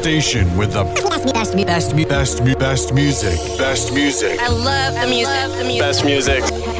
station with the best, best, best, best, best music. Best music. I love the music. Best music.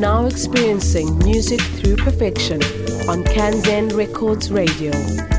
Now experiencing music through perfection on Kanzen Records Radio.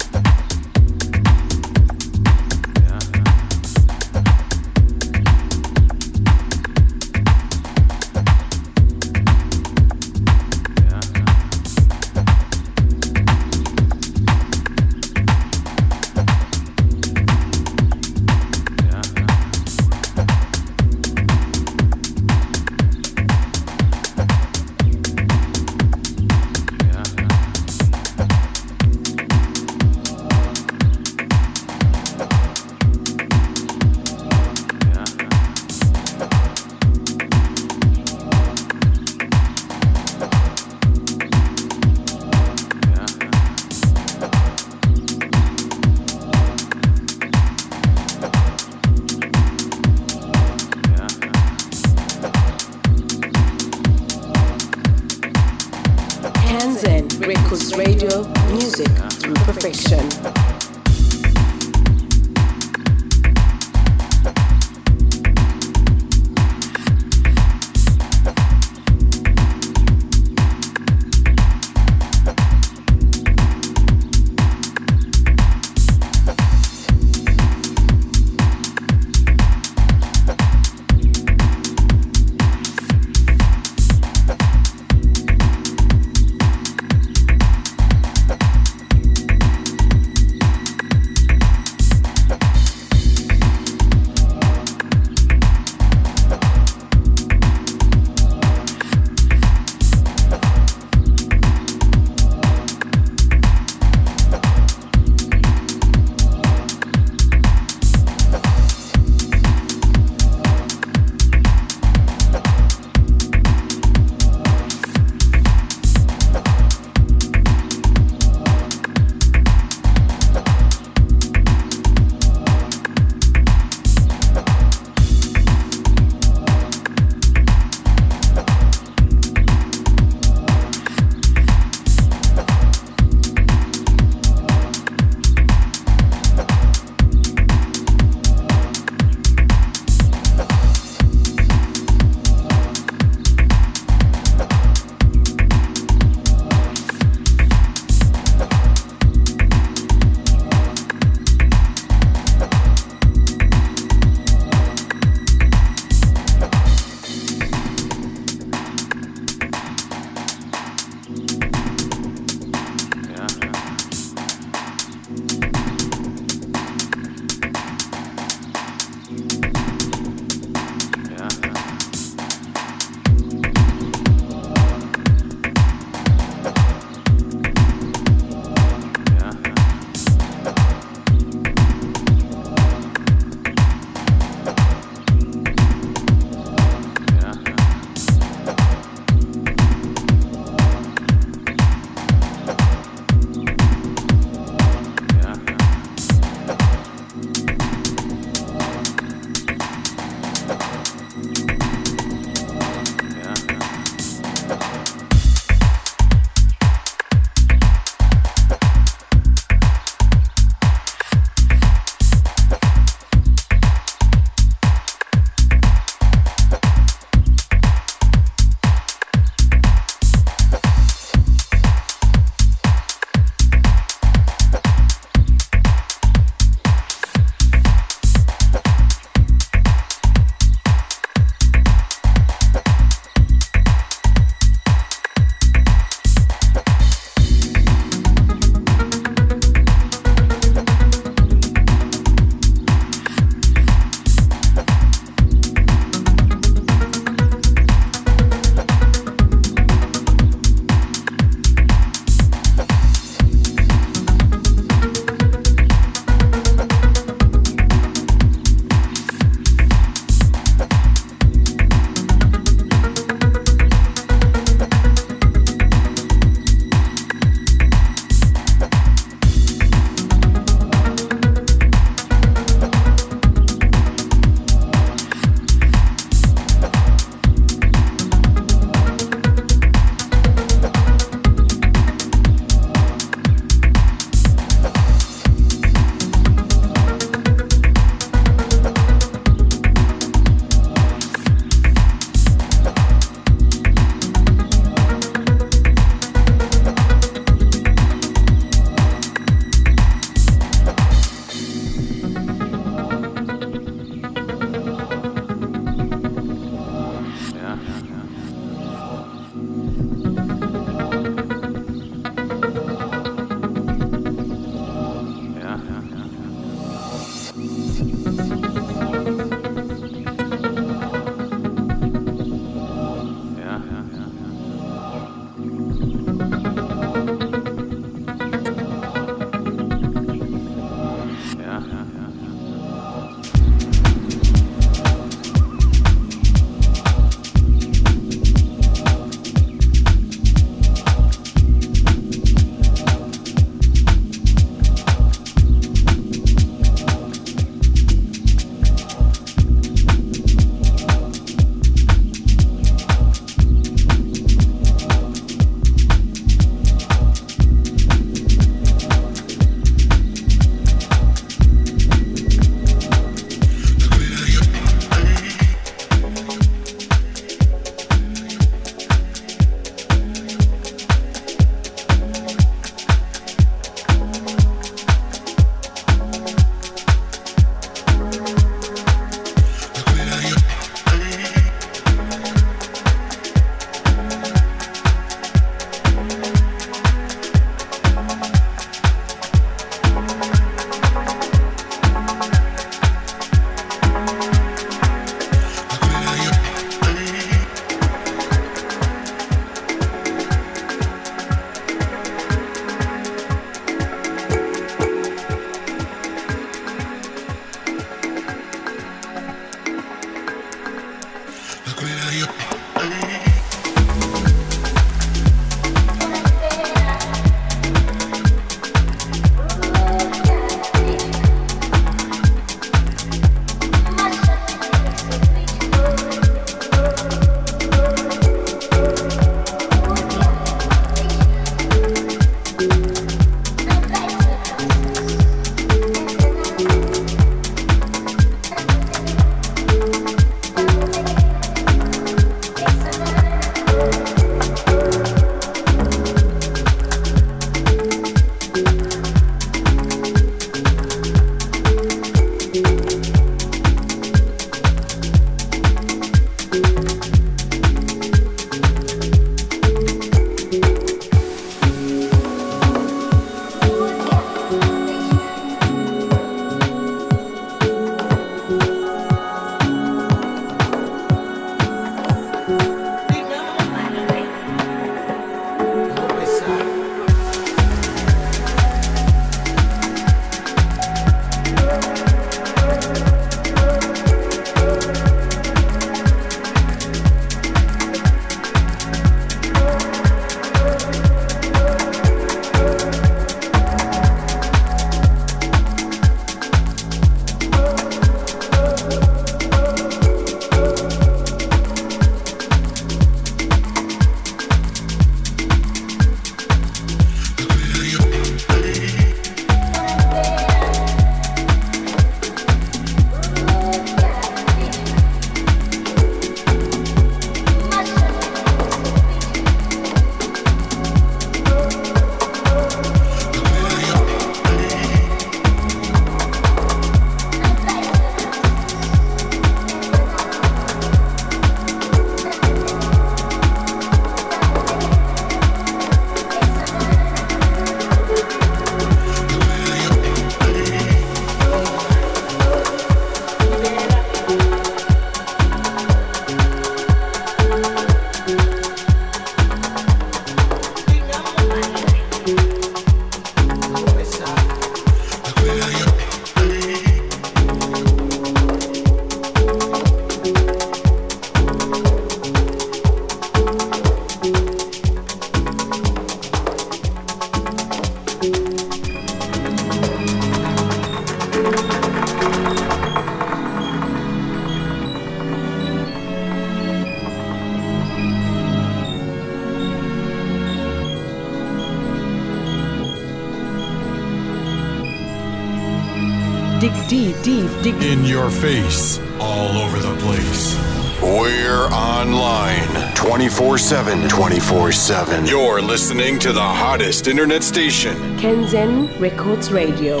7. 24 7. You're listening to the hottest internet station. Kanzen Records Radio.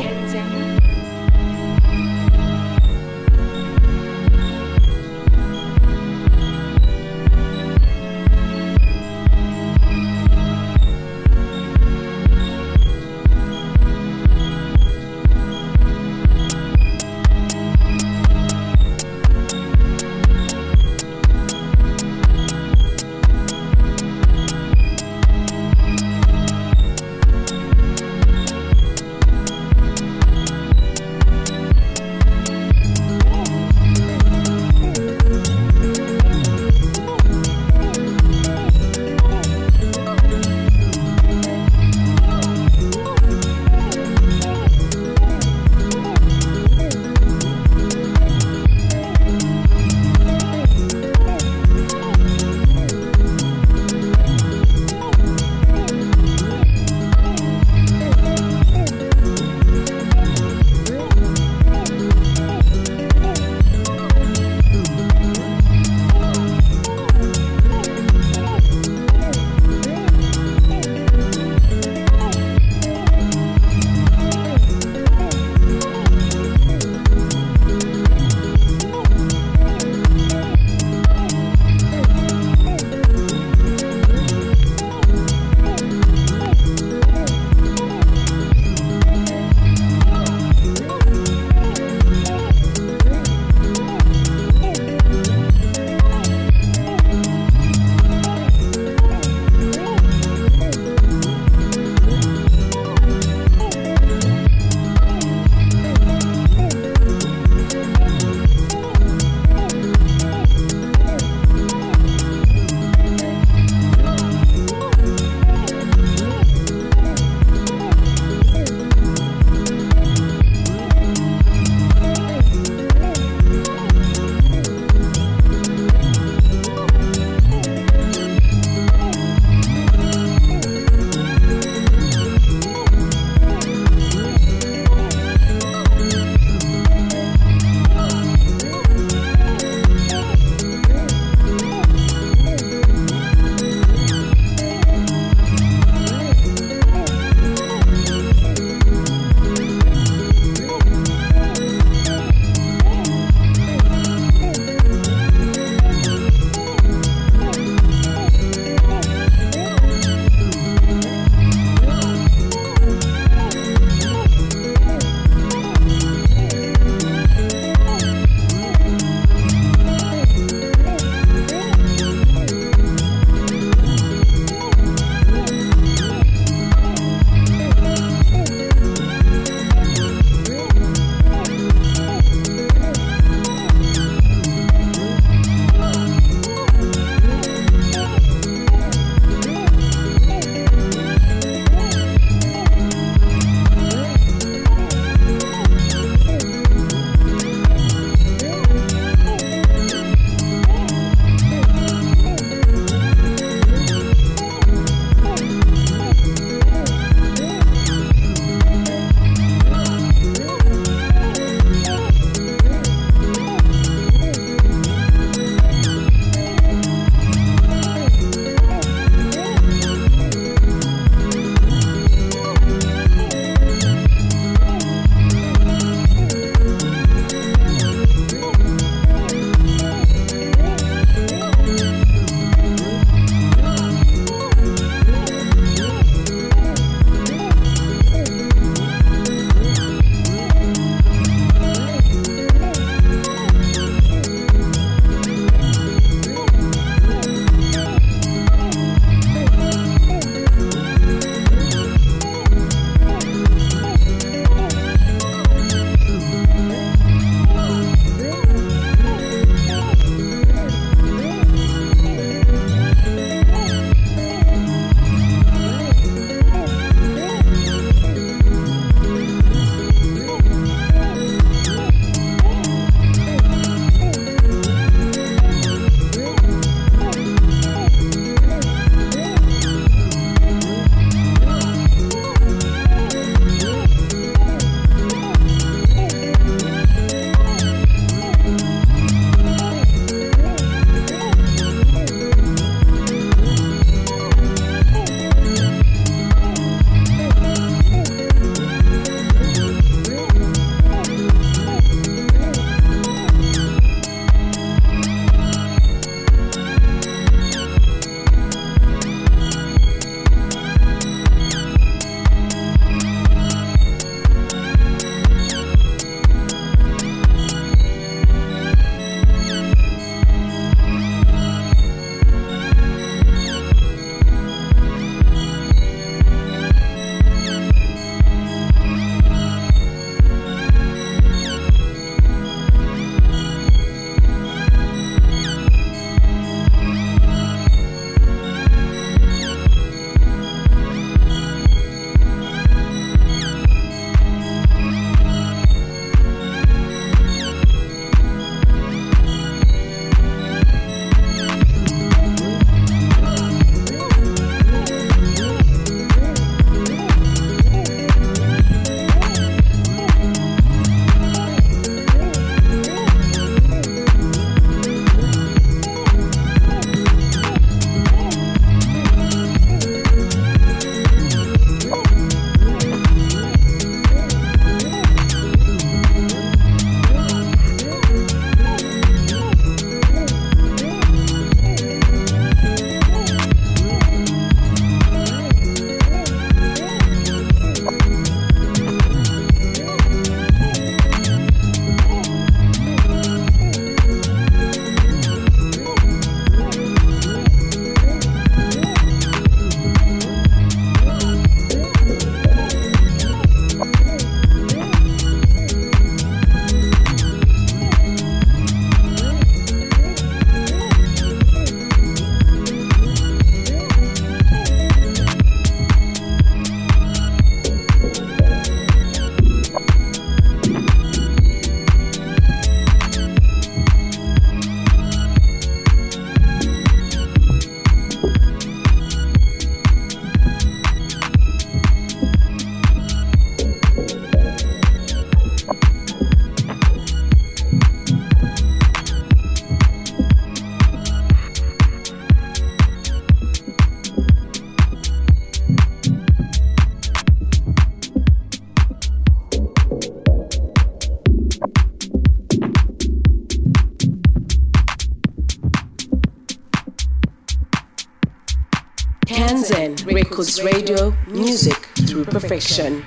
Records Radio, music through perfection.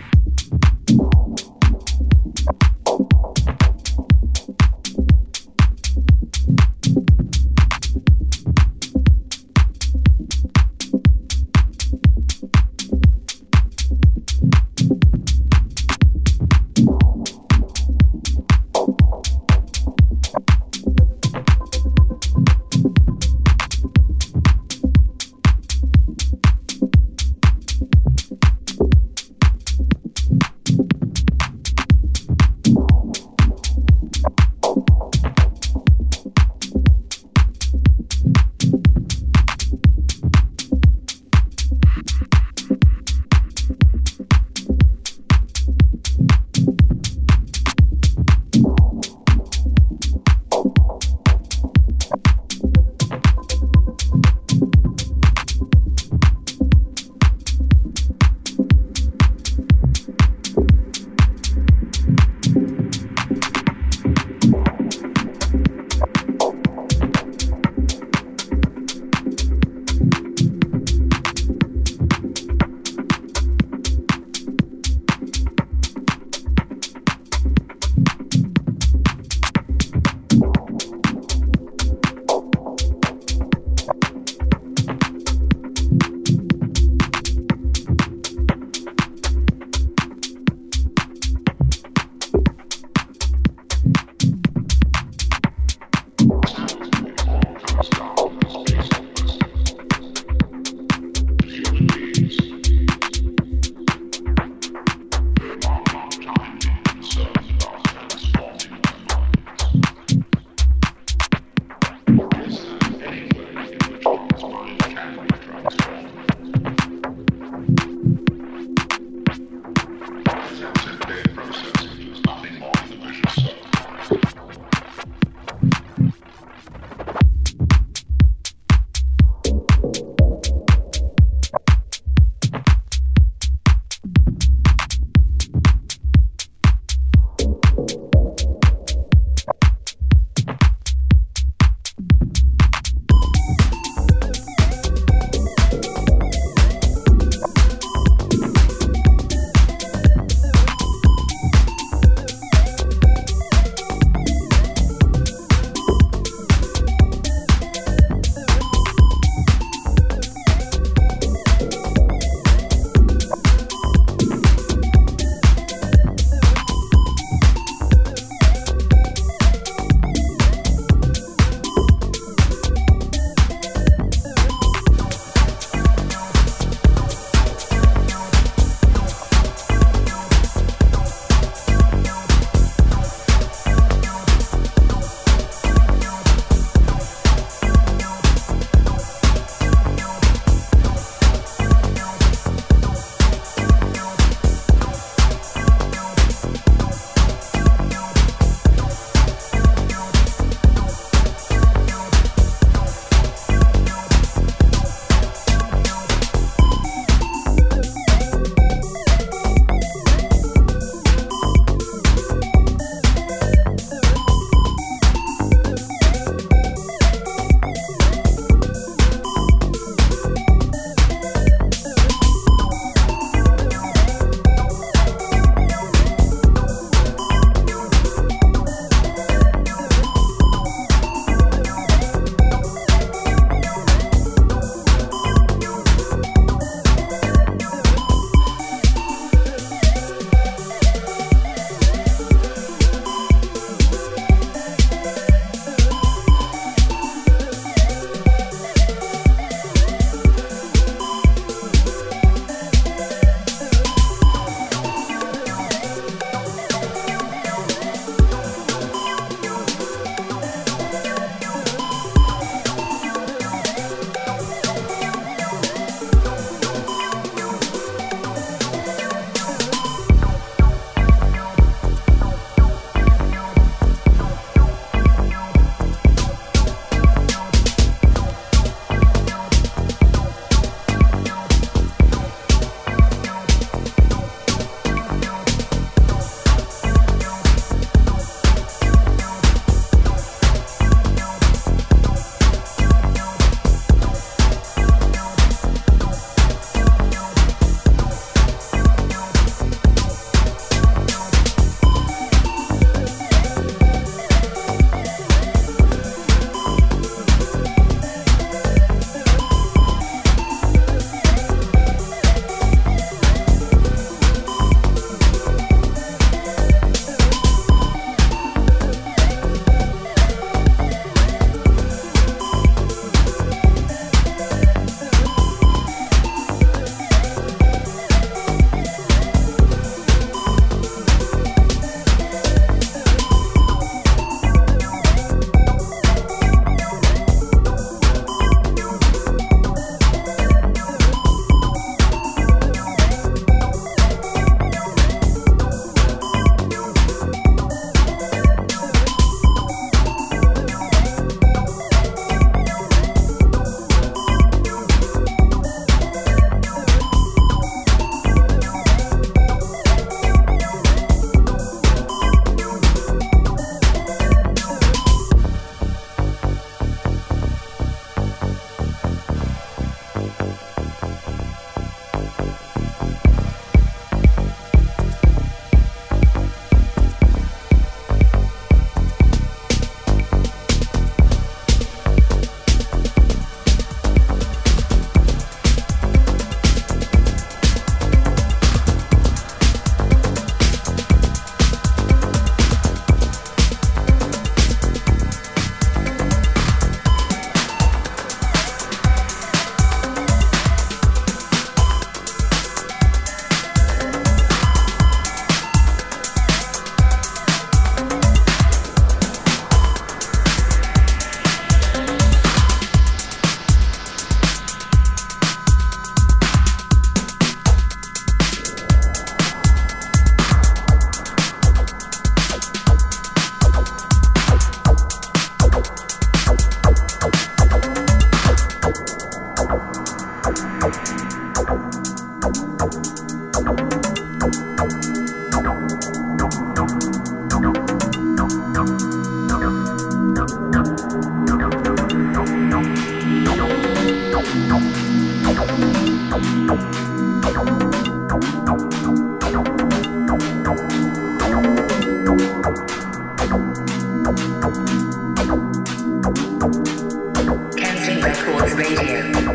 Records Radio.